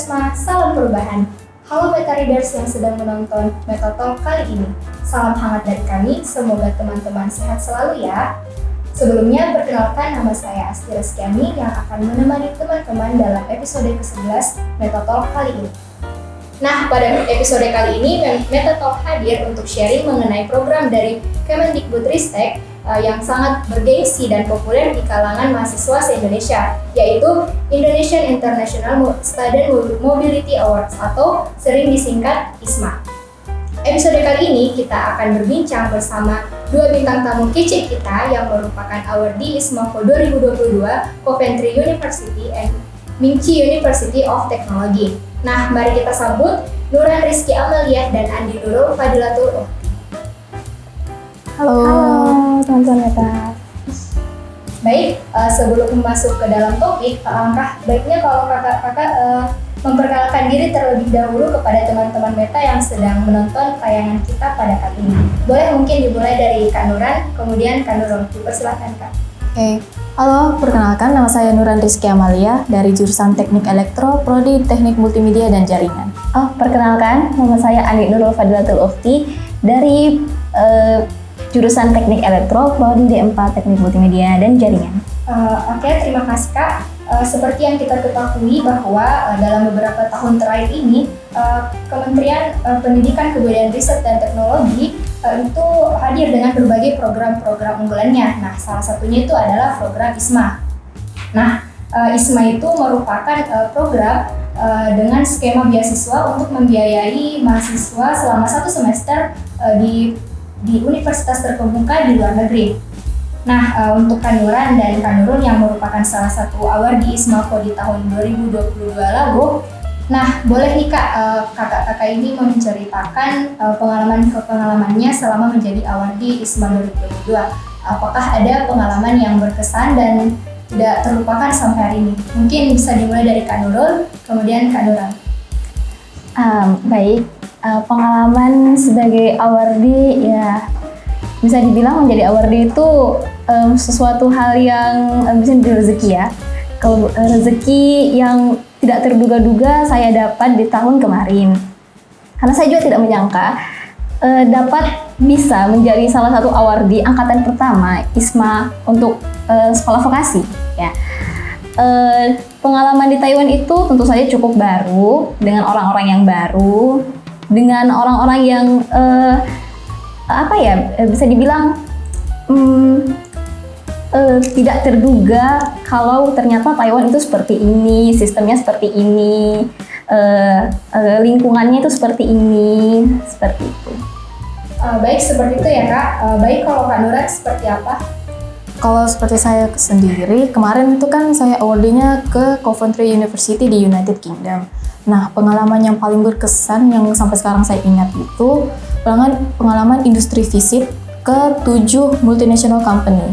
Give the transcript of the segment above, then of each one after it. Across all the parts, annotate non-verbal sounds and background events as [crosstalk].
Salam perubahan. Halo Meta Readers yang sedang menonton Meta Talk kali ini. Salam hangat dari kami, semoga teman-teman sehat selalu ya. Sebelumnya, perkenalkan nama saya Asti Reskiani yang akan menemani teman-teman dalam episode ke-11 Meta Talk kali ini. Nah, pada episode kali ini Meta Talk hadir untuk sharing mengenai program dari Kemendikbudristek uh, yang sangat bergengsi dan populer di kalangan mahasiswa se-Indonesia, yaitu Indonesian International Student Mobility Awards atau sering disingkat ISMA. Episode kali ini kita akan berbincang bersama dua bintang tamu kece kita yang merupakan awardee ISMAFO 2022 Coventry University and Minci University of Technology. Nah, mari kita sambut Nuran Rizky Amalia dan Andi Nurul Fadilatul. Halo. Halo, teman-teman Meta. Baik, uh, sebelum masuk ke dalam topik, alangkah baiknya kalau kakak-kakak uh, memperkenalkan diri terlebih dahulu kepada teman-teman Meta yang sedang menonton tayangan kita pada kali ini. Boleh mungkin dimulai dari Kak Nuran, kemudian Kak Nurul. Dipersilahkan Kak. Oke, okay. halo, perkenalkan nama saya Nuran Rizky Amalia dari jurusan Teknik Elektro, Prodi Teknik Multimedia dan Jaringan. Oh, perkenalkan nama saya Andi Nurul Fadilatul Ufti dari uh, jurusan Teknik Elektro, Prodi D4 Teknik Multimedia dan Jaringan. Uh, Oke, okay, terima kasih Kak. Uh, seperti yang kita ketahui bahwa uh, dalam beberapa tahun terakhir ini uh, Kementerian uh, Pendidikan Kebudayaan Riset dan Teknologi uh, itu hadir dengan berbagai program-program unggulannya. Nah, salah satunya itu adalah program ISMA. Nah, uh, ISMA itu merupakan uh, program uh, dengan skema beasiswa untuk membiayai mahasiswa selama satu semester uh, di di universitas terkemuka di luar negeri. Nah, uh, untuk Kanuran dan Kanurun yang merupakan salah satu award di ISMAKO di tahun 2022 lalu, Nah, boleh nih Kak, uh, kakak-kakak ini menceritakan uh, pengalaman-pengalamannya selama menjadi awardee ISMA 2022. Apakah ada pengalaman yang berkesan dan tidak terlupakan sampai hari ini? Mungkin bisa dimulai dari Kak Nurul, kemudian Kak Nurul. Um, baik, uh, pengalaman sebagai awardee ya bisa dibilang menjadi awardee itu um, sesuatu hal yang um, bisa rezeki ya. Kalau uh, rezeki yang tidak terduga-duga saya dapat di tahun kemarin. Karena saya juga tidak menyangka uh, dapat bisa menjadi salah satu awardee angkatan pertama ISMA untuk uh, sekolah vokasi ya. Uh, pengalaman di Taiwan itu tentu saja cukup baru dengan orang-orang yang baru, dengan orang-orang yang uh, apa ya bisa dibilang um, uh, tidak terduga kalau ternyata Taiwan itu seperti ini, sistemnya seperti ini, uh, uh, lingkungannya itu seperti ini, seperti itu. Uh, baik seperti itu ya kak. Uh, baik kalau kak Nurat seperti apa? Kalau seperti saya sendiri, kemarin itu kan saya awardnya ke Coventry University di United Kingdom. Nah, pengalaman yang paling berkesan yang sampai sekarang saya ingat itu pengalaman, pengalaman industri visit ke tujuh multinational company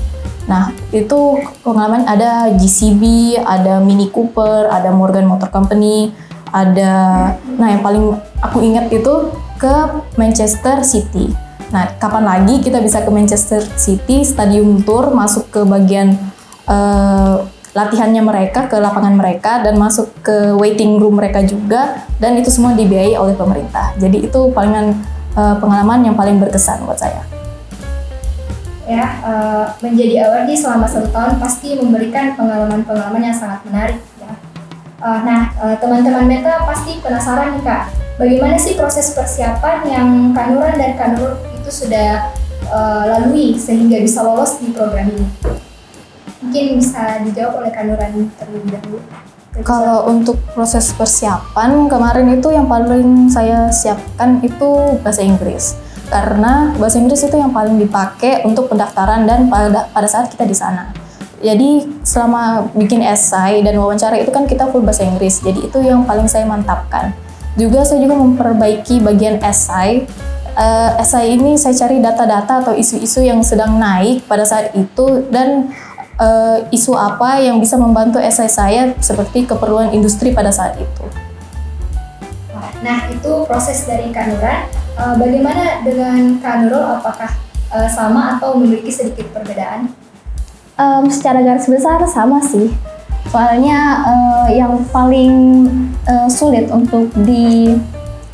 Nah, itu pengalaman ada GCB, ada Mini Cooper, ada Morgan Motor Company, ada nah yang paling aku ingat itu ke Manchester City. Nah, kapan lagi kita bisa ke Manchester City stadium tour masuk ke bagian uh, latihannya mereka ke lapangan mereka dan masuk ke waiting room mereka juga dan itu semua dibiayai oleh pemerintah. Jadi itu palingan uh, pengalaman yang paling berkesan buat saya ya uh, menjadi awardee selama satu tahun pasti memberikan pengalaman-pengalaman yang sangat menarik ya. Uh, nah uh, teman-teman Meta pasti penasaran nih kak, bagaimana sih proses persiapan yang Kanuran dan Kanur itu sudah uh, lalui sehingga bisa lolos di program ini? Mungkin bisa dijawab oleh Kanuran terlebih dahulu. Kalau untuk proses persiapan kemarin itu yang paling saya siapkan itu bahasa Inggris karena bahasa Inggris itu yang paling dipakai untuk pendaftaran dan pada pada saat kita di sana. Jadi selama bikin esai dan wawancara itu kan kita full bahasa Inggris. Jadi itu yang paling saya mantapkan. Juga saya juga memperbaiki bagian esai. Uh, esai ini saya cari data-data atau isu-isu yang sedang naik pada saat itu dan uh, isu apa yang bisa membantu esai saya seperti keperluan industri pada saat itu. Nah, itu proses dari Kanuran Uh, bagaimana dengan Kak Nurul? Apakah uh, sama atau memiliki sedikit perbedaan? Um, secara garis besar sama sih. Soalnya uh, yang paling eh, sulit untuk di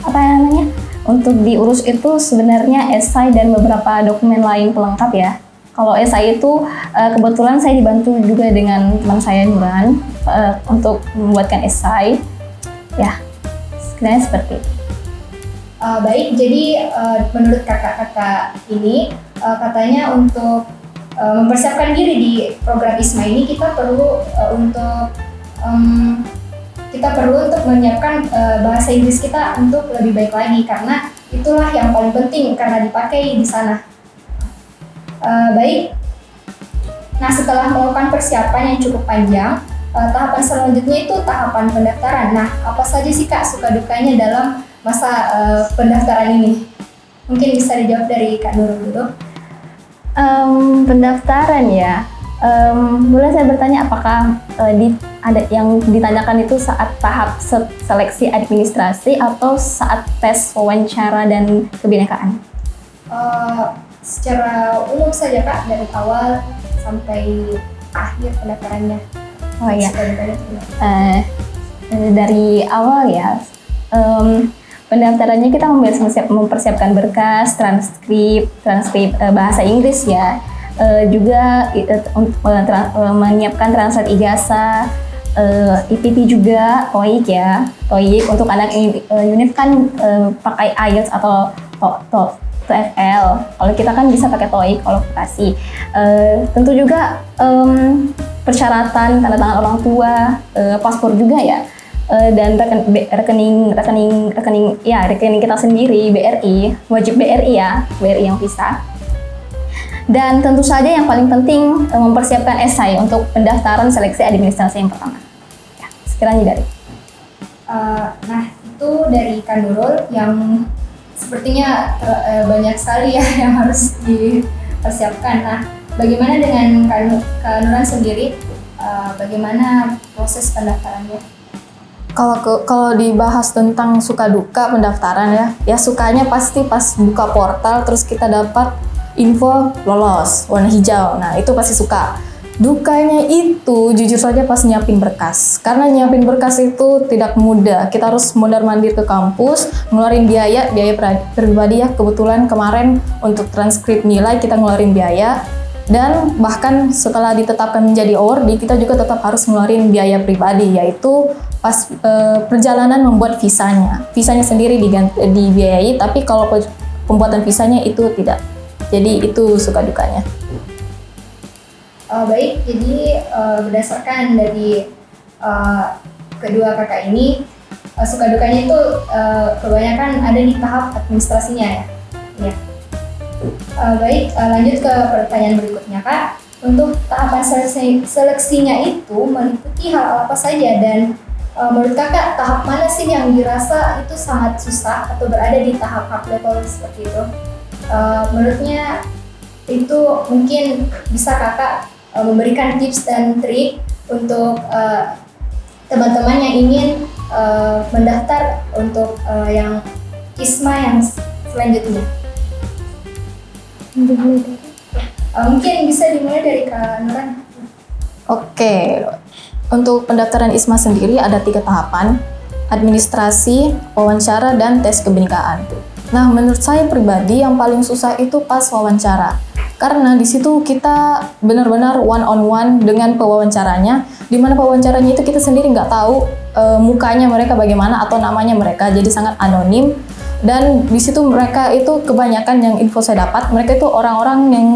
apa namanya untuk diurus itu sebenarnya esai dan beberapa dokumen lain pelengkap ya. Kalau esai itu eh, kebetulan saya dibantu juga dengan teman saya Nuran eh, untuk membuatkan esai. Ya, sebenarnya seperti itu. Uh, baik, jadi uh, menurut kakak-kakak ini uh, katanya untuk uh, mempersiapkan diri di program ISMA ini kita perlu uh, untuk um, kita perlu untuk menyiapkan uh, bahasa Inggris kita untuk lebih baik lagi karena itulah yang paling penting karena dipakai di sana. Uh, baik, nah setelah melakukan persiapan yang cukup panjang, uh, tahapan selanjutnya itu tahapan pendaftaran. Nah, apa saja sih kak suka dukanya dalam masa uh, pendaftaran ini? Mungkin bisa dijawab dari Kak Nurul dulu. Em, pendaftaran ya. Em, boleh saya bertanya apakah eh, di, ada yang ditanyakan itu saat tahap se- seleksi administrasi atau saat tes wawancara dan kebinekaan? Uh, secara umum saja kak dari awal sampai akhir pendaftarannya. Oh iya. Eh, dari awal ya. em, pendaftarannya kita mempersiap- mempersiapkan berkas, transkrip, transkrip eh, bahasa Inggris ya. Eh, juga untuk tra- menyiapkan translate ijazah, eh, IPT juga, TOEIC ya. TOEIC untuk anak uni- unit kan pakai IELTS atau to, TOEFL. Kalau kita kan bisa pakai TOEIC kualifikasi. Eh, tentu juga em, persyaratan tanda tangan orang tua, eh, paspor juga ya. Eh, dan rekening rekening rekening ya rekening kita sendiri BRI wajib BRI ya BRI yang bisa dan tentu saja yang paling penting mempersiapkan esai untuk pendaftaran seleksi administrasi yang pertama ya sekiranya dari Uh, nah itu dari Kak Nurul yang sepertinya ter- eh, banyak sekali ya [laughs] yang harus dipersiapkan. Nah, bagaimana dengan Kak, Nu- Kak Nuran sendiri? Uh, bagaimana proses pendaftarannya? Kalau kalau dibahas tentang suka duka pendaftaran ya, ya sukanya pasti pas buka portal terus kita dapat info lolos warna hijau. Nah itu pasti suka. Dukanya itu jujur saja pas nyiapin berkas. Karena nyiapin berkas itu tidak mudah. Kita harus mondar mandir ke kampus, ngeluarin biaya, biaya pribadi ya. Kebetulan kemarin untuk transkrip nilai kita ngeluarin biaya. Dan bahkan setelah ditetapkan menjadi awardee, kita juga tetap harus ngeluarin biaya pribadi, yaitu pas eh, perjalanan membuat visanya. Visanya sendiri diganti, dibiayai, tapi kalau pe- pembuatan visanya itu tidak. Jadi itu suka dukanya. Uh, baik, jadi uh, berdasarkan dari uh, kedua kakak ini, uh, suka dukanya itu uh, kebanyakan ada di tahap administrasinya ya. Ya. Uh, baik, uh, lanjut ke pertanyaan berikutnya kak. Untuk tahapan seleksi, seleksinya itu meliputi hal apa saja dan uh, menurut kakak tahap mana sih yang dirasa itu sangat susah atau berada di tahap hard level seperti itu? Uh, menurutnya itu mungkin bisa kakak uh, memberikan tips dan trik untuk uh, teman-teman yang ingin uh, mendaftar untuk uh, yang ISMA yang selanjutnya. Uh, mungkin bisa dimulai dari Kak Nuran. Oke, untuk pendaftaran ISMA sendiri ada tiga tahapan, administrasi, wawancara, dan tes kebinekaan. Nah, menurut saya pribadi yang paling susah itu pas wawancara. Karena di situ kita benar-benar one on one dengan pewawancaranya, di mana pewawancaranya itu kita sendiri nggak tahu eh, mukanya mereka bagaimana atau namanya mereka, jadi sangat anonim. Dan di situ mereka itu kebanyakan yang info saya dapat, mereka itu orang-orang yang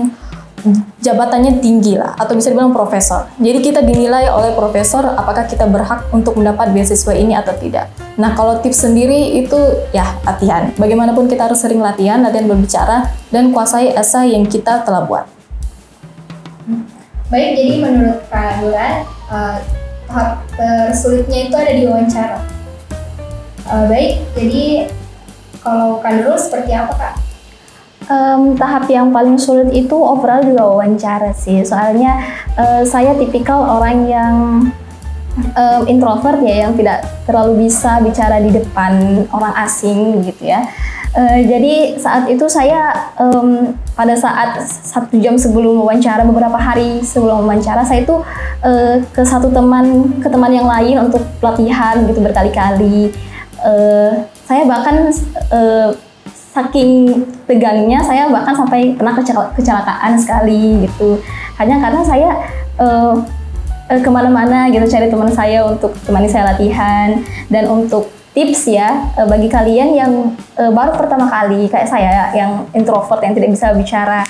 jabatannya tinggi lah atau bisa dibilang profesor. Jadi kita dinilai oleh profesor apakah kita berhak untuk mendapat beasiswa ini atau tidak. Nah kalau tips sendiri itu ya latihan. Bagaimanapun kita harus sering latihan, latihan berbicara dan kuasai esai yang kita telah buat. Baik, jadi menurut Kak Nuran, uh, tahap tersulitnya itu ada di wawancara. Uh, baik, jadi kalau Kak Nurul seperti apa Kak? Em, tahap yang paling sulit itu overall juga wawancara sih. Soalnya eh, saya tipikal orang yang em, introvert ya, yang tidak terlalu bisa bicara di depan orang asing gitu ya. Eh, jadi saat itu saya em, pada saat satu jam sebelum wawancara beberapa hari sebelum wawancara saya itu eh, ke satu teman ke teman yang lain untuk pelatihan gitu berkali-kali. Eh, saya bahkan eh, saking tegangnya saya bahkan sampai pernah kecel- kecelakaan sekali gitu. Hanya karena saya eh, eh, ke mana-mana gitu cari teman saya untuk temani saya latihan. Dan untuk tips ya eh, bagi kalian yang eh, baru pertama kali kayak saya yang introvert yang tidak bisa bicara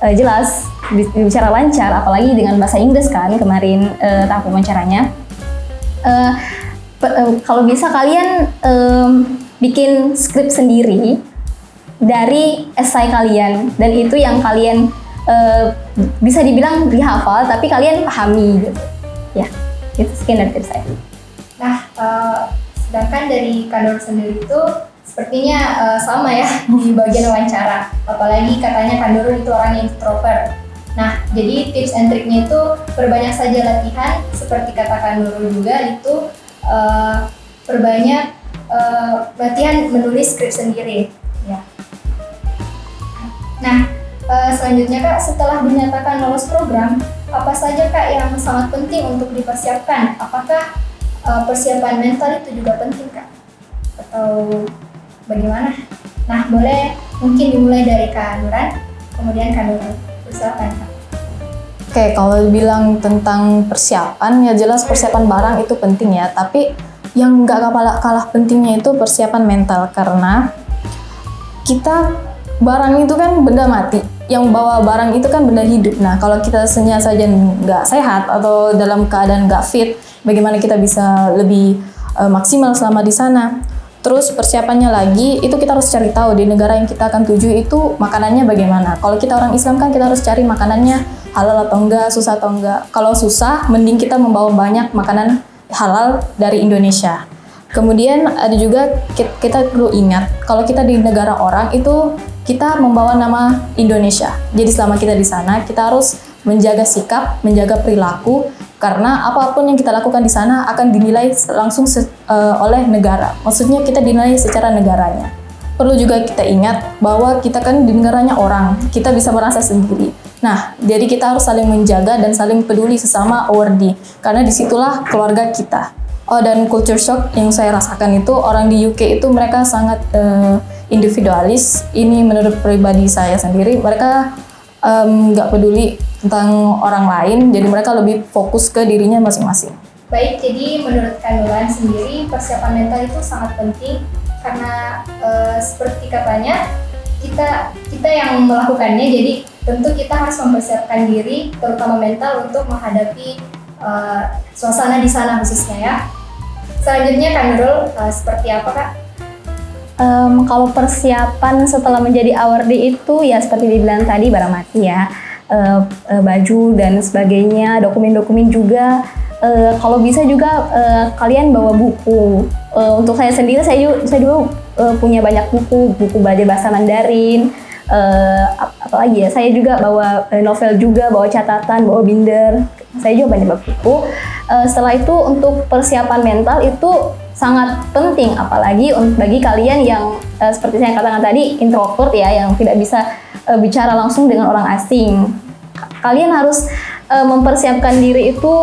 eh, jelas bi- bicara lancar apalagi dengan bahasa Inggris kan kemarin eh, tahap wawancaranya pe- eh, kalau bisa kalian em, bikin skrip sendiri dari esai kalian dan itu yang kalian eh, bisa dibilang dihafal tapi kalian pahami gitu ya itu sekian dari tips saya Nah, eh, sedangkan dari Kandor sendiri itu sepertinya eh, sama ya [laughs] di bagian wawancara. Apalagi katanya Kandor itu orang yang introvert. Nah, jadi tips and triknya itu perbanyak saja latihan, seperti kata Kandor juga itu eh, perbanyak eh, latihan menulis skrip sendiri. Nah, eh, selanjutnya Kak, setelah dinyatakan lolos program, apa saja Kak yang sangat penting untuk dipersiapkan? Apakah eh, persiapan mental itu juga penting Kak? Atau bagaimana? Nah, boleh mungkin dimulai dari Kak Nuran, kemudian Kak Nurul. Silakan Kak. Oke, kalau dibilang tentang persiapan, ya jelas persiapan barang itu penting ya. Tapi yang nggak kalah pentingnya itu persiapan mental karena kita barang itu kan benda mati. Yang bawa barang itu kan benda hidup. Nah, kalau kita senya saja nggak sehat atau dalam keadaan nggak fit, bagaimana kita bisa lebih eh, maksimal selama di sana? Terus persiapannya lagi, itu kita harus cari tahu di negara yang kita akan tuju itu makanannya bagaimana. Kalau kita orang Islam kan kita harus cari makanannya halal atau enggak, susah atau enggak. Kalau susah, mending kita membawa banyak makanan halal dari Indonesia. Kemudian ada juga ki- kita perlu ingat, kalau kita di negara orang itu kita membawa nama Indonesia. Jadi selama kita di sana, kita harus menjaga sikap, menjaga perilaku, karena apa pun yang kita lakukan di sana akan dinilai langsung eh, oleh negara. Maksudnya kita dinilai secara negaranya. Perlu juga kita ingat bahwa kita kan di negaranya orang, kita bisa merasa sendiri. Nah, jadi kita harus saling menjaga dan saling peduli sesama awardee, karena di situlah keluarga kita. Oh, dan culture shock yang saya rasakan itu orang di UK itu mereka sangat eh, individualis. Ini menurut pribadi saya sendiri, mereka nggak peduli tentang orang lain, jadi mereka lebih fokus ke dirinya masing-masing. Baik, jadi menurut Kanuran sendiri persiapan mental itu sangat penting karena eh, seperti katanya kita kita yang melakukannya jadi tentu kita harus mempersiapkan diri terutama mental untuk menghadapi eh, suasana di sana khususnya ya. Selanjutnya Kak eh, seperti apa Kak? Em, kalau persiapan setelah menjadi awardee itu ya seperti dibilang tadi barang mati ya. Eh, eh, baju dan sebagainya dokumen-dokumen juga. Eh, kalau bisa juga eh, kalian bawa buku. Eh, untuk saya sendiri saya juga saya dulu eh, punya banyak buku. Buku belajar bahasa Mandarin. Ap- apalagi ya? Saya juga bawa novel juga bawa catatan bawa binder saya juga banyak bawa buku Eh, setelah itu untuk persiapan mental itu sangat penting apalagi untuk bagi kalian yang eh, seperti saya katakan tadi introvert ya yang tidak bisa eh, bicara langsung dengan orang asing kalian harus eh, mempersiapkan diri itu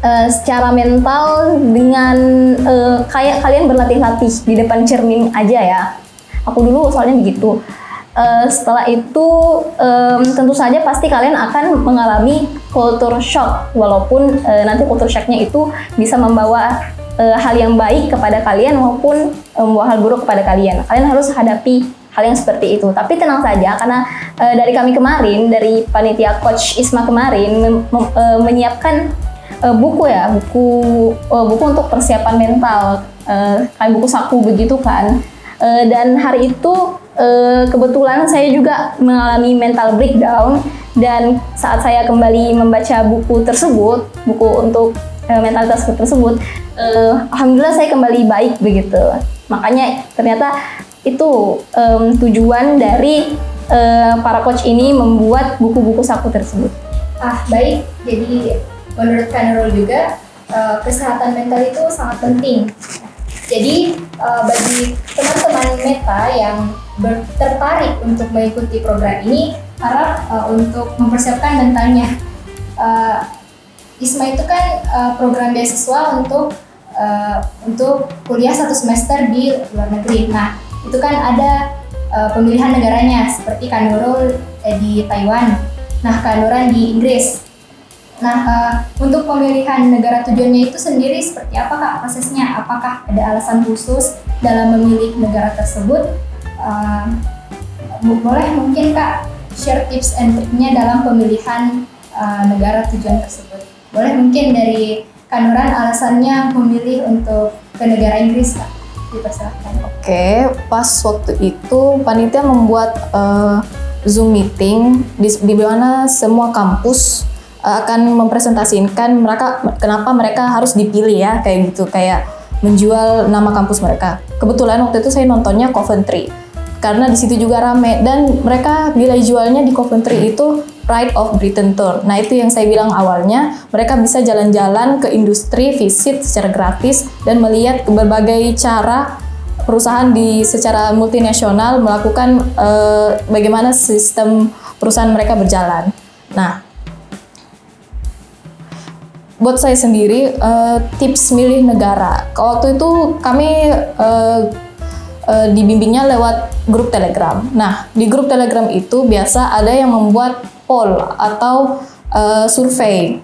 eh, secara mental dengan eh, kayak kalian berlatih-latih di depan cermin aja ya. Aku dulu soalnya begitu. Eh, setelah itu em, tentu saja pasti kalian akan mengalami culture shock walaupun eh, nanti culture shocknya itu bisa membawa eh, hal yang baik kepada kalian maupun membawa hal buruk kepada kalian. Kalian harus hadapi hal yang seperti itu. Tapi tenang saja karena eh, dari kami kemarin dari panitia coach Isma kemarin eh, menyiapkan eh, buku ya, buku eh, buku untuk persiapan mental, eh, kayak buku saku begitu kan. Eh, dan hari itu eh, kebetulan saya juga mengalami mental breakdown dan saat saya kembali membaca buku tersebut, buku untuk eh, mental tersebut eh, alhamdulillah saya kembali baik begitu. Makanya ternyata itu em, tujuan dari eh, para coach ini membuat buku-buku saku tersebut. Ah baik, jadi menurut Kak Nurul juga eh, kesehatan mental itu sangat penting. Jadi uh, bagi teman-teman Meta yang tertarik untuk mengikuti program ini, harap uh, untuk mempersiapkan mentalnya. Uh, ISMA itu kan uh, program beasiswa untuk uh, untuk kuliah satu semester di luar negeri. Nah, itu kan ada uh, pemilihan negaranya seperti Kanurul eh, di Taiwan, nah Kanuran di Inggris. Nah, uh, untuk pemilihan negara tujuannya itu sendiri seperti apa kak prosesnya? Apakah ada alasan khusus dalam memilih negara tersebut? Uh, boleh mungkin kak share tips and triknya dalam pemilihan uh, negara tujuan tersebut. Boleh mungkin dari Kanuran alasannya memilih untuk ke negara Inggris kak? Dipersilahkan. Oke, pas waktu itu panitia membuat uh, Zoom meeting di, di mana semua kampus uh, akan mempresentasikan mereka kenapa mereka harus dipilih ya kayak gitu kayak menjual nama kampus mereka. Kebetulan waktu itu saya nontonnya Coventry karena di situ juga rame dan mereka nilai jualnya di Coventry itu Pride of Britain Tour. Nah itu yang saya bilang awalnya, mereka bisa jalan-jalan ke industri, visit secara gratis dan melihat berbagai cara perusahaan di secara multinasional melakukan uh, bagaimana sistem perusahaan mereka berjalan. Nah, buat saya sendiri uh, tips milih negara. Waktu itu kami uh, uh, dibimbingnya lewat grup Telegram. Nah, di grup Telegram itu biasa ada yang membuat poll atau uh, survei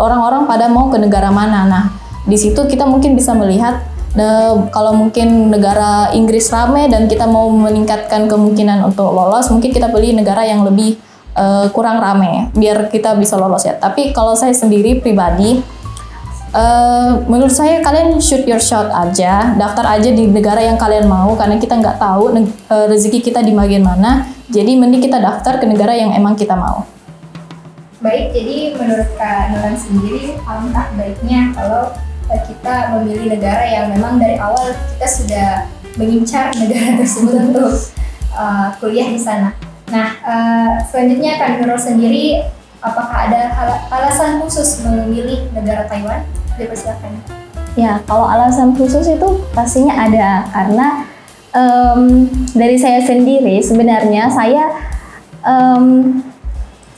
orang-orang uh, pada mau ke negara mana. Nah, di situ kita mungkin bisa melihat uh, kalau mungkin negara Inggris rame dan kita mau meningkatkan kemungkinan untuk lolos, mungkin kita pilih negara yang lebih uh, kurang rame biar kita bisa lolos ya. Tapi kalau saya sendiri pribadi uh, menurut saya kalian shoot your shot aja, daftar aja di negara yang kalian mau karena kita nggak tahu uh, rezeki kita di bagian mana. Jadi mending kita daftar ke negara yang emang kita mau. Baik, jadi menurut Kak Nuran sendiri, alangkah baiknya kalau kita memilih negara yang memang dari awal kita sudah mengincar negara [laughs] tersebut untuk uh, kuliah di sana. Nah, uh, selanjutnya Kak Nurul sendiri, apakah ada alasan khusus memilih negara Taiwan? Dipersilakan. Ya, kalau alasan khusus itu pastinya ada karena um, dari saya sendiri sebenarnya saya um,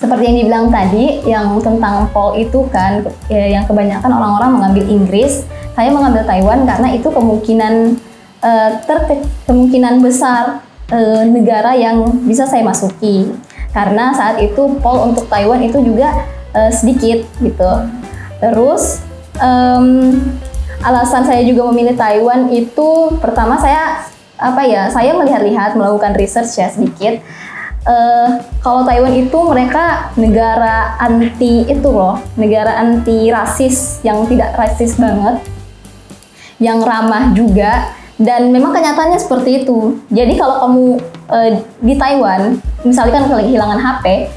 seperti yang dibilang tadi, yang tentang Paul itu kan, ya, yang kebanyakan orang-orang mengambil Inggris, saya mengambil Taiwan karena itu kemungkinan uh, ter kemungkinan besar uh, negara yang bisa saya masuki. Karena saat itu Paul untuk Taiwan itu juga uh, sedikit gitu. Terus um, alasan saya juga memilih Taiwan itu pertama saya apa ya, saya melihat-lihat melakukan research ya sedikit. Uh, kalau Taiwan itu mereka negara anti itu loh, negara anti rasis yang tidak rasis banget, yang ramah juga dan memang kenyataannya seperti itu. Jadi kalau kamu uh, di Taiwan, misalkan kehilangan HP,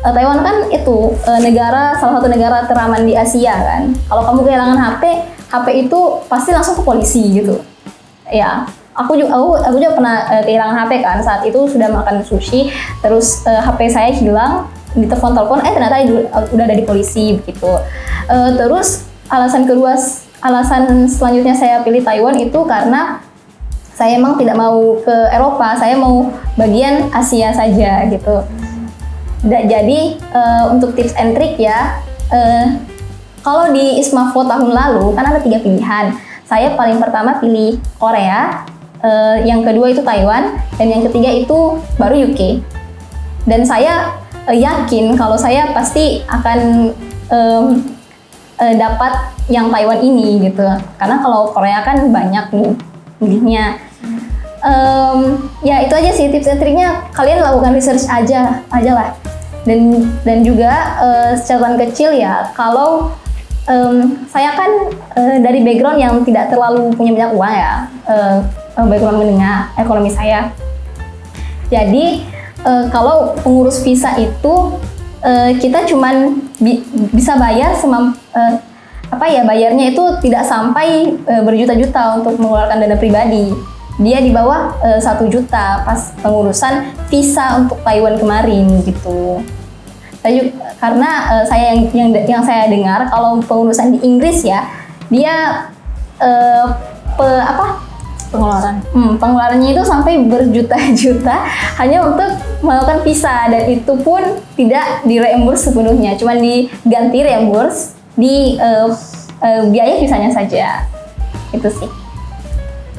uh, eh, Taiwan kan itu uh, negara salah satu negara teraman di Asia kan. Kalau kamu kehilangan HP, HP itu pasti langsung ke polisi gitu. Ya, aku juga aku, aku juga pernah uh, kehilangan HP kan saat itu sudah makan sushi terus uh, HP saya hilang di telepon telepon eh ternyata udah ada di polisi begitu uh, terus alasan kedua alasan selanjutnya saya pilih Taiwan itu karena saya emang tidak mau ke Eropa saya mau bagian Asia saja gitu da, jadi uh, untuk tips and trick ya uh, kalau di Ismafo tahun lalu kan ada tiga pilihan saya paling pertama pilih Korea uh, yang kedua itu Taiwan, dan yang ketiga itu baru UK. Dan saya uh, yakin kalau saya pasti akan um, uh, dapat yang Taiwan ini gitu, karena kalau Korea kan banyak nih pilihnya. Um, ya itu aja sih tips dan triknya kalian lakukan research aja aja lah dan dan juga uh, catatan kecil ya kalau um, saya kan uh, dari background yang tidak terlalu punya banyak uang ya uh, background menengah ekonomi saya. Jadi uh, kalau pengurus visa itu uh, kita cuman bi bisa bayar semam uh, apa ya bayarnya itu tidak sampai uh, berjuta-juta untuk mengeluarkan dana pribadi. Dia di bawah satu juta pas pengurusan visa untuk Taiwan kemarin gitu. Saya, karena uh, saya yang, yang yang saya dengar kalau pengurusan di Inggris ya dia uh, pe, apa pengeluaran. Hmm, pengeluarannya itu sampai berjuta-juta [laughs] hanya untuk melakukan visa dan itu pun tidak di reimburse sepenuhnya, cuma diganti reimburse di eh, eh, biaya visanya saja. Itu sih.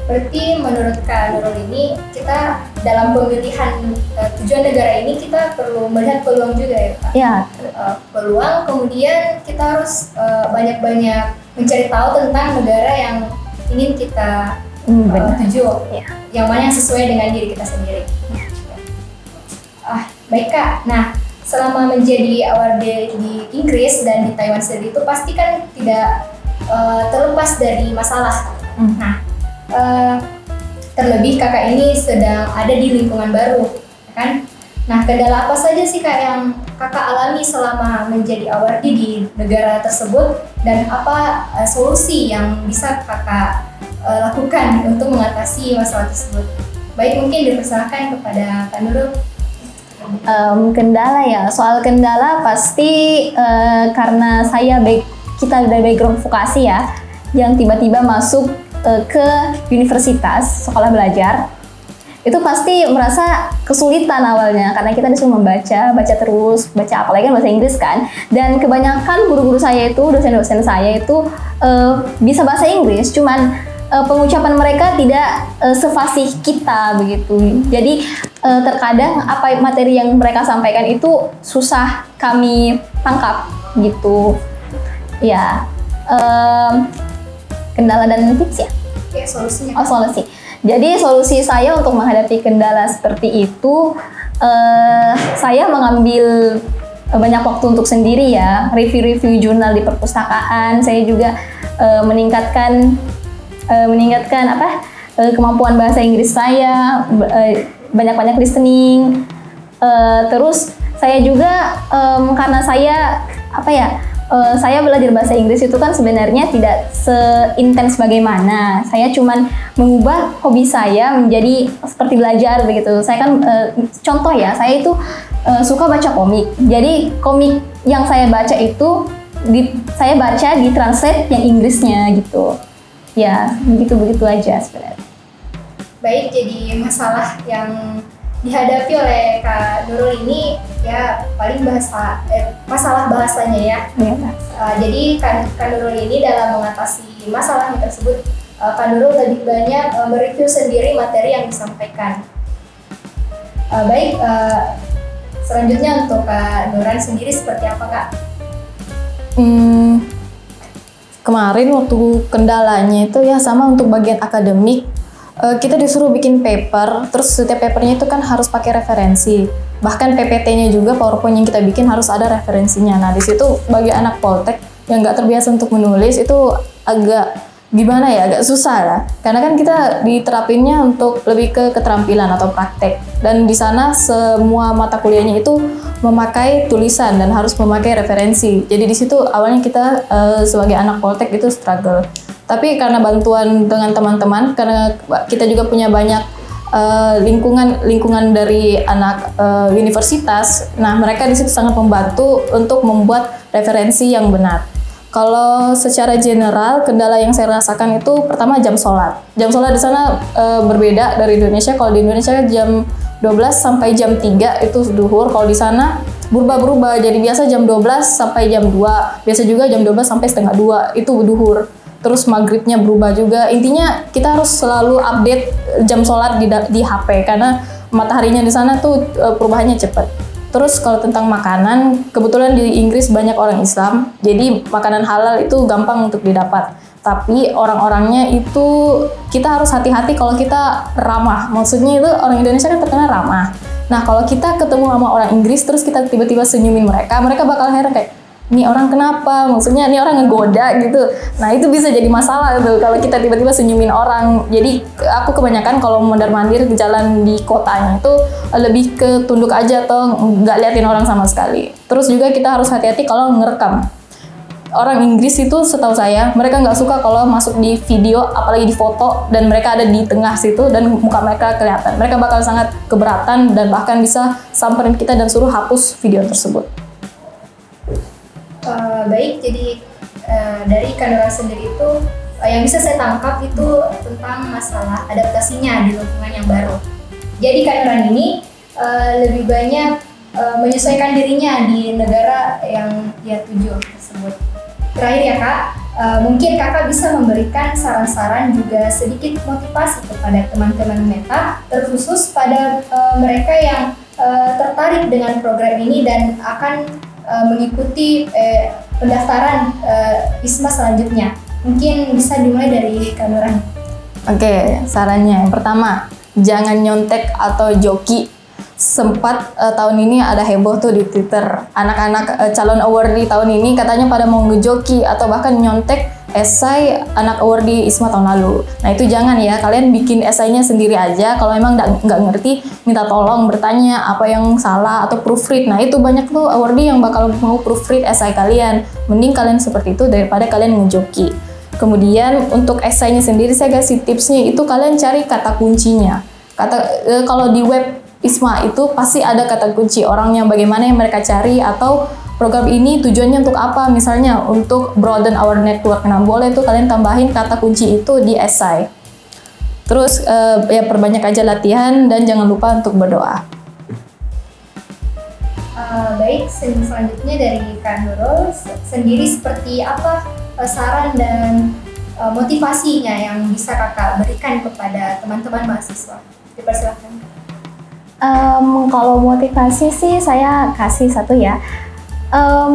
Berarti menurut Kak Nurul ini kita dalam pemilihan eh, tujuan negara ini kita perlu melihat peluang juga ya Kak. Ya, Eh, peluang kemudian kita harus eh, banyak-banyak mencari tahu tentang negara yang ingin kita hmm, benar. tuju. Ya. Yang mana yang sesuai dengan diri kita sendiri. Ah, baik Kak. Nah, selama menjadi awardee di Inggris dan di Taiwan sendiri itu pasti kan tidak eh, terlepas dari masalah. Hmm. Nah, eh, terlebih kakak ini sedang ada di lingkungan baru, ya kan? Nah, kendala apa saja sih kak yang kakak alami selama menjadi awardee di negara tersebut dan apa eh, solusi yang bisa kakak eh, lakukan untuk mengatasi masalah tersebut? Baik, mungkin dipersilakan kepada Kak Nurul. Em, kendala ya, soal kendala pasti eh, karena saya baik kita dari background vokasi ya, yang tiba-tiba masuk eh, ke universitas sekolah belajar, itu pasti merasa kesulitan awalnya karena kita disuruh membaca, baca terus, baca apalagi kan bahasa Inggris kan, dan kebanyakan guru-guru saya itu, dosen-dosen saya itu eh, bisa bahasa Inggris, cuman eh, pengucapan mereka tidak eh, sefasih kita begitu. Jadi eh, terkadang apa materi yang mereka sampaikan itu susah kami tangkap gitu. Ya, em, kendala dan tips ya. Oke, solusinya. Oh solusi. Jadi solusi saya untuk menghadapi kendala seperti itu, eh, saya mengambil banyak waktu untuk sendiri ya, review-review jurnal di perpustakaan. Saya juga eh, meningkatkan eh, meningkatkan apa eh, kemampuan bahasa Inggris saya, eh, banyak-banyak listening. Eh, terus saya juga em, karena saya apa ya eh, saya belajar bahasa Inggris itu kan sebenarnya tidak seintens bagaimana. Saya cuman mengubah hobi saya menjadi seperti belajar begitu. Saya kan eh, contoh ya, saya itu eh, suka baca komik. Jadi komik yang saya baca itu di, saya baca di translate yang Inggrisnya gitu. Ya, begitu-begitu aja sebenarnya. Baik, jadi masalah yang dihadapi oleh Kak Nurul ini ya paling bahasa eh, masalah bahasanya ya. Ya. Uh, jadi Kak, Kak Nurul ini dalam mengatasi masalahnya tersebut, uh, Kak Nurul lebih banyak uh, mereview sendiri materi yang disampaikan. Uh, baik, uh, selanjutnya untuk Kak Nuran sendiri seperti apa Kak? Hmm, kemarin waktu kendalanya itu ya sama untuk bagian akademik eh, kita disuruh bikin paper terus setiap papernya itu kan harus pakai referensi. Bahkan PPT-nya juga PowerPoint yang kita bikin harus ada referensinya. Nah di situ bagi anak Poltek yang nggak terbiasa untuk menulis itu agak gimana ya agak susah lah. Karena kan kita diterapinnya untuk lebih ke keterampilan atau praktek. Dan di sana semua mata kuliahnya itu memakai tulisan dan harus memakai referensi. Jadi di situ awalnya kita eh, sebagai anak poltek itu struggle. Tapi karena bantuan dengan teman-teman karena kita juga punya banyak eh, lingkungan lingkungan dari anak eh, universitas nah mereka di situ sangat membantu untuk membuat referensi yang benar kalau secara general, kendala yang saya rasakan itu pertama jam sholat. Jam sholat di sana e, berbeda dari Indonesia. Kalau di Indonesia jam 12 sampai jam 3 itu duhur. Kalau di sana berubah-berubah. Jadi biasa jam 12 sampai jam 2. Biasa juga jam 12 sampai setengah 2 itu duhur. Terus maghribnya berubah juga. Intinya kita harus selalu update jam sholat di, di HP karena mataharinya di sana tuh e, perubahannya cepat. Terus kalau tentang makanan, kebetulan di Inggris banyak orang Islam, jadi makanan halal itu gampang untuk didapat. Tapi orang-orangnya itu kita harus hati-hati kalau kita ramah. Maksudnya itu orang Indonesia kan terkenal ramah. Nah kalau kita ketemu sama orang Inggris terus kita tiba-tiba senyumin mereka, mereka bakal heran kayak, ini orang kenapa? Maksudnya ini orang ngegoda gitu. Nah itu bisa jadi masalah tuh kalau kita tiba-tiba senyumin orang. Jadi aku kebanyakan kalau mondar mandir di jalan di kotanya itu lebih ke tunduk aja atau nggak liatin orang sama sekali. Terus juga kita harus hati-hati kalau ngerekam. Orang Inggris itu setahu saya mereka nggak suka kalau masuk di video apalagi di foto dan mereka ada di tengah situ dan muka mereka kelihatan. Mereka bakal sangat keberatan dan bahkan bisa samperin kita dan suruh hapus video tersebut. Eh, baik, jadi eh, dari Nurul sendiri itu eh, yang bisa saya tangkap itu tentang masalah adaptasinya di lingkungan yang baru. Jadi Kak Nuran ini eh, lebih banyak eh, menyesuaikan dirinya di negara yang dia tuju tersebut. Terakhir ya Kak, eh, mungkin Kakak bisa memberikan saran-saran juga sedikit motivasi kepada teman-teman Meta, terkhusus pada eh, mereka yang eh, tertarik dengan program ini dan akan eh, mengikuti eh, pendaftaran eh, ISMA selanjutnya. Mungkin bisa dimulai dari Kak Nuran. Oke, sarannya yang pertama, jangan nyontek atau joki. Sempat eh, tahun ini ada heboh tuh di Twitter. Anak-anak eh, calon awardee tahun ini katanya pada mau ngejoki atau bahkan nyontek esai anak awardee ISMA tahun lalu. Nah itu jangan ya, kalian bikin esainya sendiri aja. Kalau emang nggak ngerti, minta tolong bertanya apa yang salah atau proofread. Nah itu banyak tuh awardee yang bakal mau proofread esai kalian. Mending kalian seperti itu daripada kalian ngejoki. Kemudian untuk esainya sendiri saya kasih tipsnya itu kalian cari kata kuncinya. Kata eh, kalau di web ISMA itu pasti ada kata kunci orangnya bagaimana yang mereka cari atau program ini tujuannya untuk apa misalnya untuk broaden our network. Nah, boleh tuh kalian tambahin kata kunci itu di esai. Terus eh, ya perbanyak aja latihan dan jangan lupa untuk berdoa. Eh, baik, sel- selanjutnya dari Kak Nurul se- sendiri seperti apa eh, saran dan eh, motivasinya yang bisa kakak berikan kepada teman-teman mahasiswa? Dipersilakan. Em, kalau motivasi sih saya kasih satu ya. Em,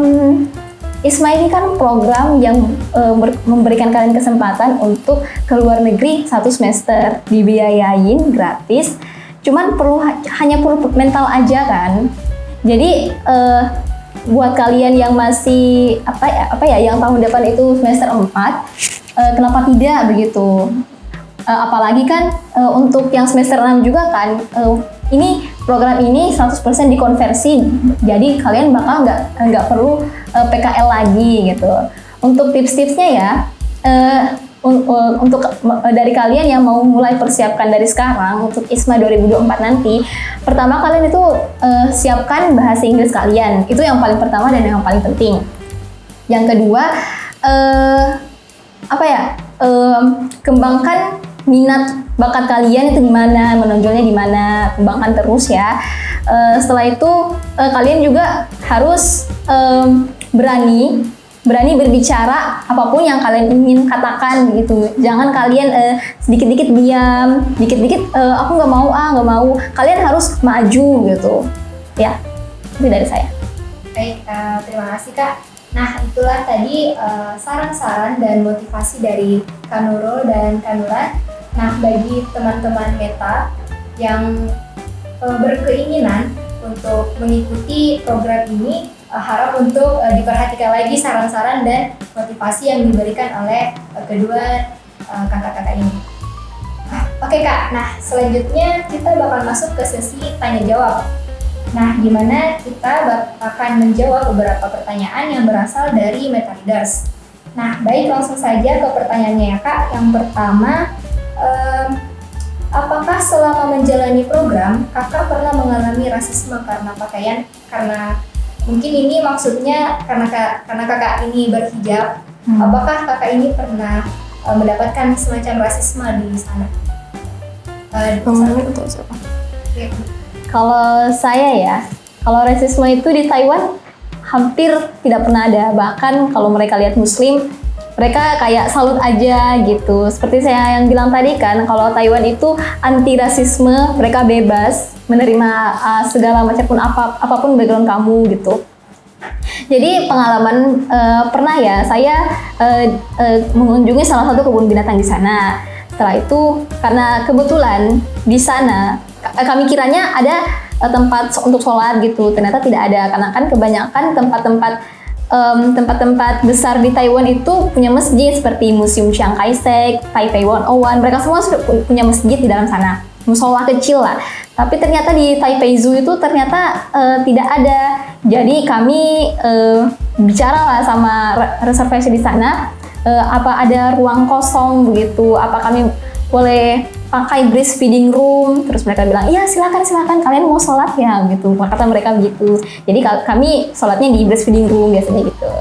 ISMA ini kan program yang em, ber- memberikan kalian kesempatan untuk ke luar negeri satu semester dibiayain gratis. Cuman perlu hanya perlu mental aja kan. Jadi eh, buat kalian yang masih apa ya, apa ya yang tahun depan itu semester 4 eh, kenapa tidak begitu? Eh, apalagi kan eh, untuk yang semester 6 juga kan eh, ini program ini 100% dikonversi. Jadi kalian bakal nggak nggak perlu eh, PKL lagi gitu. Untuk tips-tipsnya ya un- untuk dari kalian yang mau mulai persiapkan dari sekarang untuk ISMA 2024 nanti pertama kalian itu eh, siapkan bahasa Inggris kalian. Itu yang paling pertama dan yang paling penting. Yang kedua eh, apa ya em, kembangkan minat bakat kalian itu di mana menonjolnya di mana kembangkan terus ya. Eh, setelah itu eh, kalian juga harus em, berani berani berbicara apa pun yang kalian ingin katakan begitu jangan kalian eh, sedikit-dikit diam dikit-dikit eh, aku nggak mau ah nggak mau. Kalian harus maju gitu. Ya itu dari saya. Baik, eh, terima kasih Kak. Nah, itulah tadi eh, saran-saran dan motivasi dari Kak Nurul dan Kak Nuran. Nah, bagi teman-teman Meta yang eh, berkeinginan untuk mengikuti program ini, eh, harap untuk eh, diperhatikan lagi saran-saran dan motivasi yang diberikan oleh eh, kedua kakak-kakak ini. Oke Kak, nah selanjutnya kita bakal masuk ke sesi tanya jawab. Nah, di mana kita akan menjawab beberapa pertanyaan yang berasal dari Meta Readers. Nah, baik langsung saja ke pertanyaannya ya Kak. Yang pertama, em, apakah selama menjalani program kakak pernah mengalami rasisme karena pakaian? Karena mungkin ini maksudnya karena kak, karena kakak ini berhijab. Apakah kakak ini pernah eh, mendapatkan semacam rasisme di sana? Eh. Kamu atau siapa? Oke. Kalau saya ya, kalau rasisme itu di Taiwan hampir tidak pernah ada. Bahkan kalau mereka lihat Muslim, mereka kayak salut aja gitu. Seperti saya yang bilang tadi kan, kalau Taiwan itu anti rasisme, mereka bebas menerima uh, segala macam pun apa apa pun background kamu gitu. Jadi pengalaman eh, pernah ya saya eh, eh, mengunjungi salah satu kebun binatang di sana. Setelah itu karena kebetulan di sana kami kiranya ada tempat untuk sholat gitu, ternyata tidak ada karena kan kebanyakan tempat-tempat em, tempat-tempat besar di Taiwan itu punya masjid seperti Museum Chiang Kai-shek, Taipei 101, mereka semua sudah pu- punya masjid di dalam sana, musola kecil lah. Tapi ternyata di Taipei Zoo itu ternyata eh, tidak ada. Jadi kami eh, bicara lah sama re- reservasi di sana, eh, apa ada ruang kosong begitu, apa kami boleh pakai breastfeeding room, terus mereka bilang, iya silakan silakan kalian mau sholat ya gitu, kata mereka begitu. Jadi ka- kami sholatnya di breastfeeding room biasanya gitu.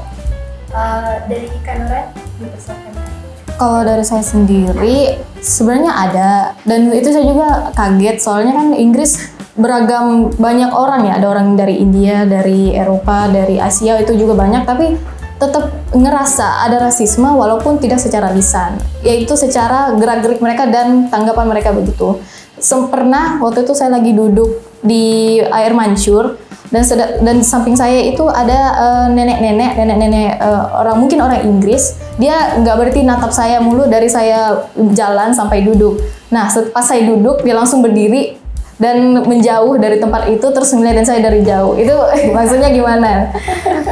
Eh, dari Kak Nuran dipersilakan. Kak. Kalau dari saya sendiri sebenarnya ada dan itu saya juga kaget soalnya kan Inggris beragam banyak orang ya ada orang dari India dari Eropa dari Asia itu juga banyak tapi tetap ngerasa ada rasisme walaupun tidak secara lisan. Yaitu secara gerak-gerik mereka dan tanggapan mereka begitu. Pernah waktu itu saya lagi duduk di air mancur dan seda- dan samping saya itu ada eh, nenek-nenek nenek-nenek eh, orang mungkin orang Inggris. Dia nggak berarti natap saya mulu dari saya jalan sampai duduk. Nah pas saya duduk dia langsung berdiri dan menjauh dari tempat itu terus ngeliatin saya dari jauh. Itu [laughs] maksudnya gimana?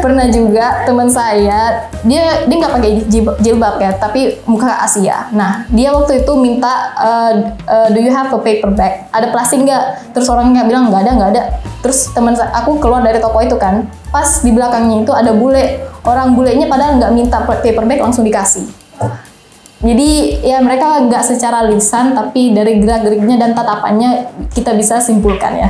Pernah juga teman saya dia dia nggak pakai jilbab ya tapi muka Asia. Nah dia waktu itu minta eh, eh, do you have a paper bag? Ada plastik nggak? Terus orangnya bilang nggak ada nggak ada. Terus teman aku keluar dari toko itu kan pas di belakangnya itu ada bule. Orang bulenya padahal nggak minta paper bag langsung dikasih jadi ya mereka nggak secara lisan tapi dari gerak-geriknya dan tatapannya kita bisa simpulkan ya.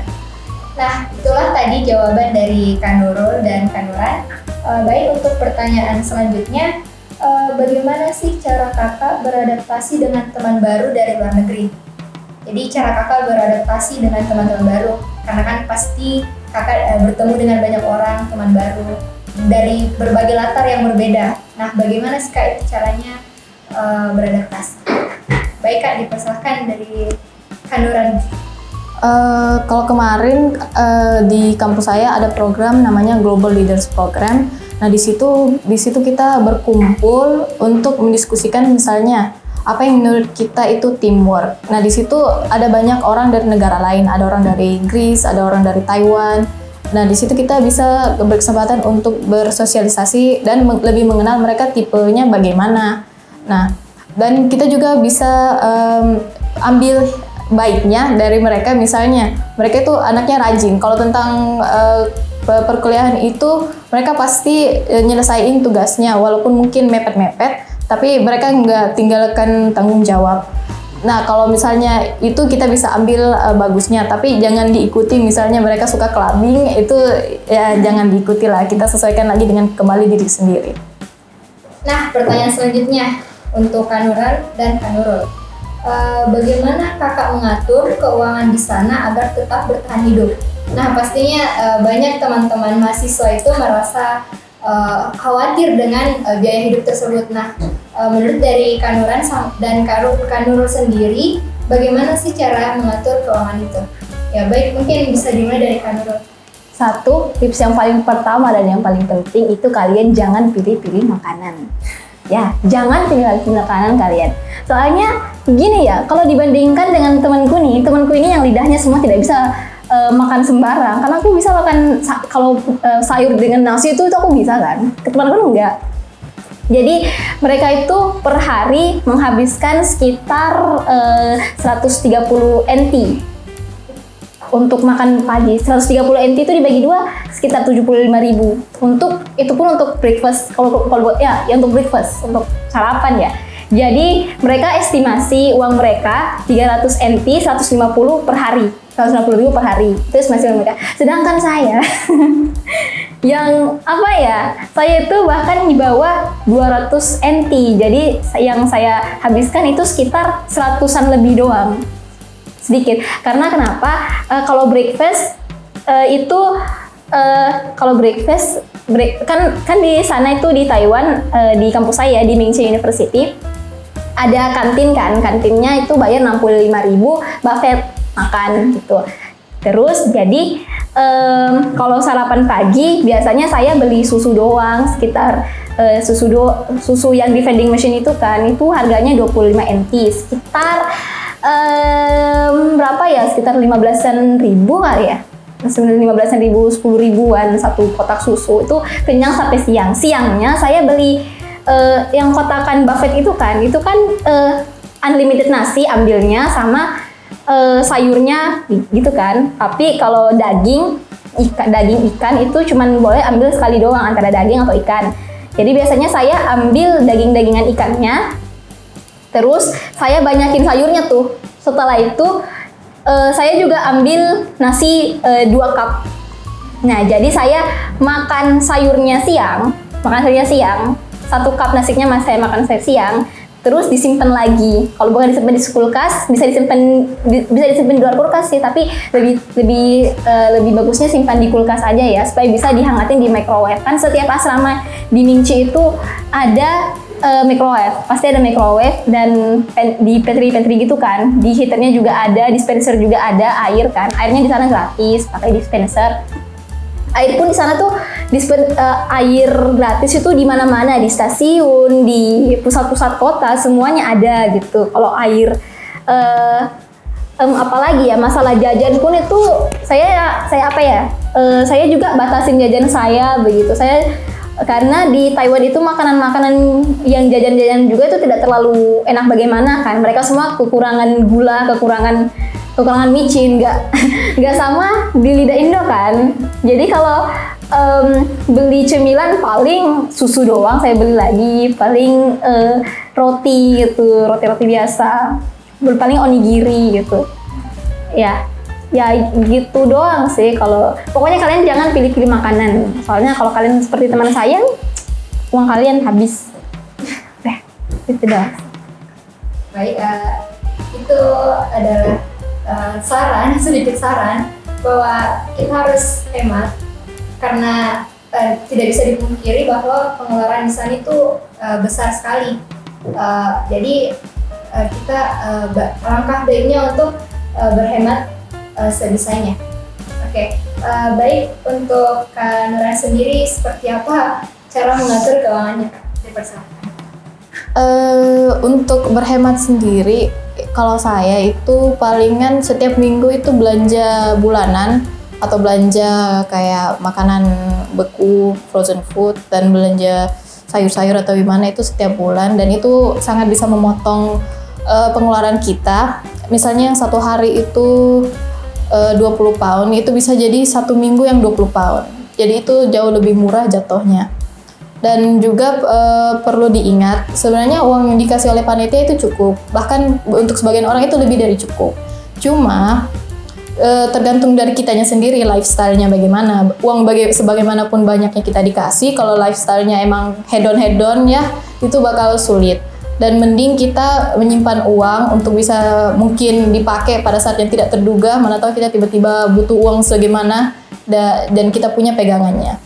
Nah, itulah tadi jawaban dari Kak Nurul dan Kak Nuran. Eh, baik, untuk pertanyaan selanjutnya, eh, bagaimana sih cara kakak beradaptasi dengan teman baru dari luar negeri? Jadi cara kakak beradaptasi dengan teman-teman baru, karena kan pasti kakak eh, bertemu dengan banyak orang, teman baru dari berbagai latar yang berbeda. Nah, bagaimana sih kak itu caranya eh, beradaptasi? Baik kak, dipersilahkan dari Kak Nuran. Eh, kalau kemarin eh, di kampus saya ada program namanya Global Leaders Program. Nah di situ di situ kita berkumpul untuk mendiskusikan misalnya apa yang menurut kita itu teamwork. Nah di situ ada banyak orang dari negara lain, ada orang dari Inggris, ada orang dari Taiwan. Nah di situ kita bisa berkesempatan untuk bersosialisasi dan lebih mengenal mereka tipenya bagaimana. Nah dan kita juga bisa em, ambil baiknya dari mereka. Misalnya mereka itu anaknya rajin. Kalau tentang pe- perkuliahan itu mereka pasti eh, nyelesain tugasnya. Walaupun mungkin mepet-mepet tapi mereka nggak tinggalkan tanggung jawab. Nah kalau misalnya itu kita bisa ambil eh, bagusnya. Tapi jangan diikuti. Misalnya mereka suka clubbing itu ya jangan diikuti lah. Kita sesuaikan lagi dengan kembali diri sendiri. Nah, pertanyaan selanjutnya untuk Kanuran dan Kanurul. Eh, bagaimana kakak mengatur keuangan di sana agar tetap bertahan hidup? Nah, pastinya eh, banyak teman-teman mahasiswa itu merasa eh, khawatir dengan eh, biaya hidup tersebut. Nah, eh, menurut dari Kanuran dan Kanurul sendiri, bagaimana sih cara mengatur keuangan itu? Ya, baik, mungkin bisa dimulai dari Kanurul. Satu, tips yang paling pertama dan yang paling penting itu kalian jangan pilih-pilih makanan. Ya, jangan pilih-pilih makanan kalian. Soalnya gini ya, kalau dibandingkan dengan temanku nih, temanku ini yang lidahnya semua tidak bisa eh, makan sembarang. Karena aku bisa makan sa- kalau eh, sayur dengan nasi itu, itu aku bisa kan. Temanku enggak. Jadi mereka itu per hari menghabiskan sekitar eh, 130 NT untuk makan pagi 130 NT itu dibagi dua sekitar 75.000 untuk itu pun untuk breakfast kalau kalau buat ya, ya untuk breakfast untuk sarapan ya. Jadi mereka estimasi uang mereka 300 NT 150 per hari. 150 ribu per hari. Itu estimasi mereka. Sedangkan saya [laughs] yang apa ya saya itu bahkan di bawah 200 NT jadi yang saya habiskan itu sekitar seratusan lebih doang sedikit. Karena kenapa? Eh, kalau breakfast eh, itu eh, kalau breakfast break, kan kan di sana itu di Taiwan eh, di kampus saya di Mingchi University ada kantin kan. Kantinnya itu bayar 65.000 buffet makan gitu. Terus jadi em, kalau sarapan pagi biasanya saya beli susu doang sekitar eh, susu do susu yang di vending machine itu kan itu harganya 25 NT sekitar em, berapa ya sekitar 15-an ribu kali ya 15 ribu, 10 ribuan satu kotak susu itu kenyang sampai siang. Siangnya saya beli eh, yang kotakan buffet itu kan, itu kan eh, unlimited nasi ambilnya sama eh, sayurnya gitu kan. Tapi kalau daging ikan daging ikan itu cuman boleh ambil sekali doang antara daging atau ikan. Jadi biasanya saya ambil daging-dagingan ikannya, Terus saya banyakin sayurnya tuh. Setelah itu eh, saya juga ambil nasi eh, dua cup. Nah jadi saya makan sayurnya siang, makan sayurnya siang. Satu cup nasinya mas saya makan saya siang. terus disimpan lagi. Kalau bukan disimpan di kulkas, bisa disimpan di- bisa disimpan di luar kulkas sih, tapi lebih lebih eh, lebih bagusnya simpan di kulkas aja ya, supaya bisa dihangatin di microwave. Kan setiap asrama di Ningxi itu ada eh, microwave, pasti ada microwave dan pen- di pantry-pantry gitu kan, di heaternya juga ada, dispenser juga ada, air kan, airnya di sana gratis, pakai dispenser. Air pun di sana tuh dispen, eh, air gratis itu di mana-mana di stasiun di pusat-pusat kota semuanya ada gitu. Kalau air eh em, apalagi ya masalah jajan pun itu saya saya apa ya eh, saya juga batasin jajan saya begitu. Saya karena di Taiwan itu makanan-makanan yang jajan-jajan juga itu tidak terlalu enak bagaimana kan. Mereka semua kekurangan gula kekurangan kekurangan micin nggak [laughs] nggak sama di lidah Indo kan. Jadi kalau em, beli cemilan paling susu doang saya beli lagi. Paling eh, roti gitu roti roti biasa. Paling onigiri gitu. Ya ya gitu doang sih. Kalau pokoknya kalian jangan pilih-pilih makanan. Soalnya kalau kalian seperti teman saya uang kalian habis. [laughs] Udah, itu doang. Baik, eh, itu adalah eh, saran, [laughs] sedikit saran bahwa kita harus hemat karena eh, tidak bisa dipungkiri bahwa pengeluaran di sana itu eh, besar sekali. Eh, jadi eh, kita ba- langkah baiknya untuk eh, berhemat eh, sebisanya. Oke, eh, baik untuk Kak Nura sendiri seperti apa cara mengatur keuangannya? Kak? Eh, untuk berhemat sendiri, kalau saya itu palingan setiap minggu itu belanja bulanan atau belanja kayak makanan beku, frozen food dan belanja sayur-sayur atau gimana itu setiap bulan dan itu sangat bisa memotong eh, pengeluaran kita. Misalnya yang satu hari itu eh, 20 pound itu bisa jadi satu minggu yang 20 pound. Jadi itu jauh lebih murah jatuhnya. Dan juga eh, perlu diingat, sebenarnya uang yang dikasih oleh panitia itu cukup. Bahkan untuk sebagian orang itu lebih dari cukup. Cuma eh, tergantung dari kitanya sendiri lifestyle-nya bagaimana. Uang baga- sebagaimanapun banyaknya kita dikasih, kalau lifestyle-nya emang hedon hedon ya itu bakal sulit. Dan mending kita menyimpan uang untuk bisa mungkin dipakai pada saat yang tidak terduga, mana tahu kita tiba-tiba butuh uang sebagaimana da- dan kita punya pegangannya.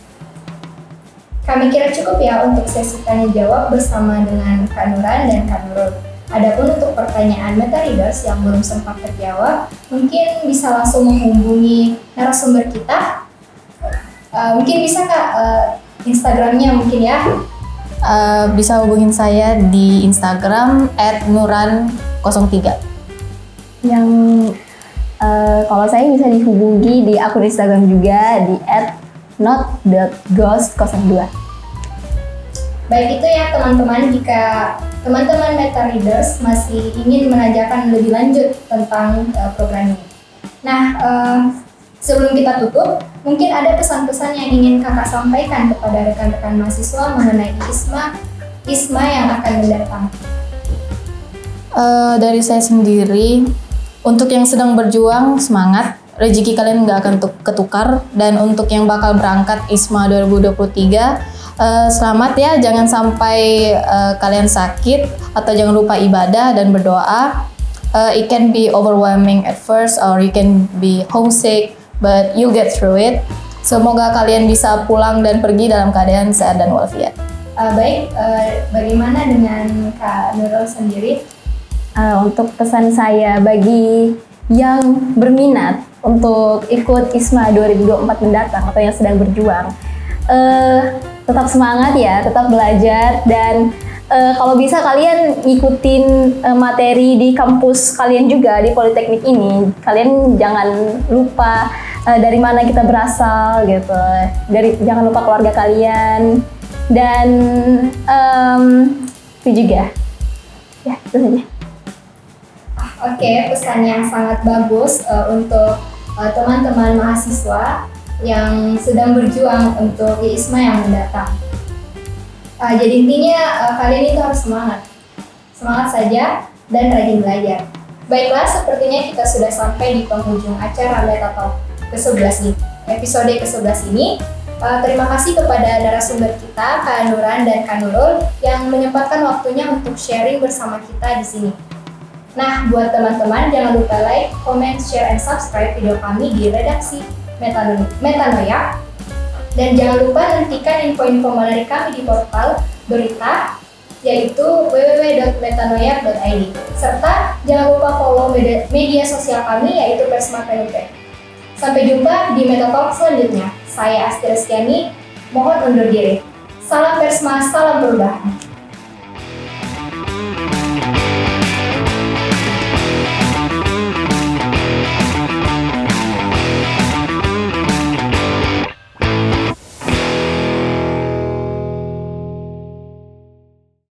Kami kira cukup ya untuk sesi tanya jawab bersama dengan Kak Nuran dan Kak Nurul. Adapun untuk pertanyaan meta yang belum sempat terjawab, mungkin bisa langsung menghubungi narasumber kita. Eh, mungkin bisa Kak eh, Instagramnya mungkin ya. Eh, bisa hubungin saya di Instagram @nuran03. yang eh, kalau saya bisa dihubungi di akun Instagram juga di @not.ghost02 Baik itu ya teman-teman, jika teman-teman meta readers masih ingin menanyakan lebih lanjut tentang eh, program ini. Nah, eh, sebelum kita tutup, mungkin ada pesan-pesan yang ingin kakak sampaikan kepada rekan-rekan mahasiswa mengenai ISMA ISMA yang akan mendatang. Eh, dari saya sendiri, untuk yang sedang berjuang semangat, rezeki kalian nggak akan tuk- ketukar dan untuk yang bakal berangkat ISMA 2023 eh, selamat ya, jangan sampai eh, kalian sakit atau jangan lupa ibadah dan berdoa. Eh, it can be overwhelming at first or you can be homesick, but you get through it. Semoga kalian bisa pulang dan pergi dalam keadaan sehat dan walafiat. Eh, baik, eh, bagaimana dengan Kak Nurul sendiri? Eh, untuk pesan saya bagi yang berminat untuk ikut ISMA 2024 mendatang atau yang sedang berjuang, eh, tetap semangat ya, tetap belajar dan eh, kalau bisa kalian ikutin eh, materi di kampus kalian juga di Politeknik ini, kalian jangan lupa eh, dari mana kita berasal gitu, dari jangan lupa keluarga kalian dan em, itu juga, ya itu saja. Oke, pesan yang sangat bagus eh, untuk eh, teman-teman mahasiswa yang sedang berjuang untuk ISMA yang mendatang. Eh, jadi intinya eh, kalian itu harus semangat, semangat saja dan rajin belajar. Baiklah, sepertinya kita sudah sampai di penghujung acara Meta Talk ke-11 ini. Episode ke-11 ini, Uh, terima kasih kepada narasumber kita, Kak Nuran dan Kak Nurul, yang menyempatkan waktunya untuk sharing bersama kita di sini. Nah, buat teman-teman jangan lupa like, comment, share, and subscribe video kami di redaksi Metano- Metanoia. Dan jangan lupa nantikan info-info menarik kami di portal berita yaitu www.metanoia.id. Serta jangan lupa follow media, sosial kami yaitu Persma PNP. Sampai jumpa di Metatalk selanjutnya. Saya Asti Reskiani, mohon undur diri. Salam Persma, salam perubahan.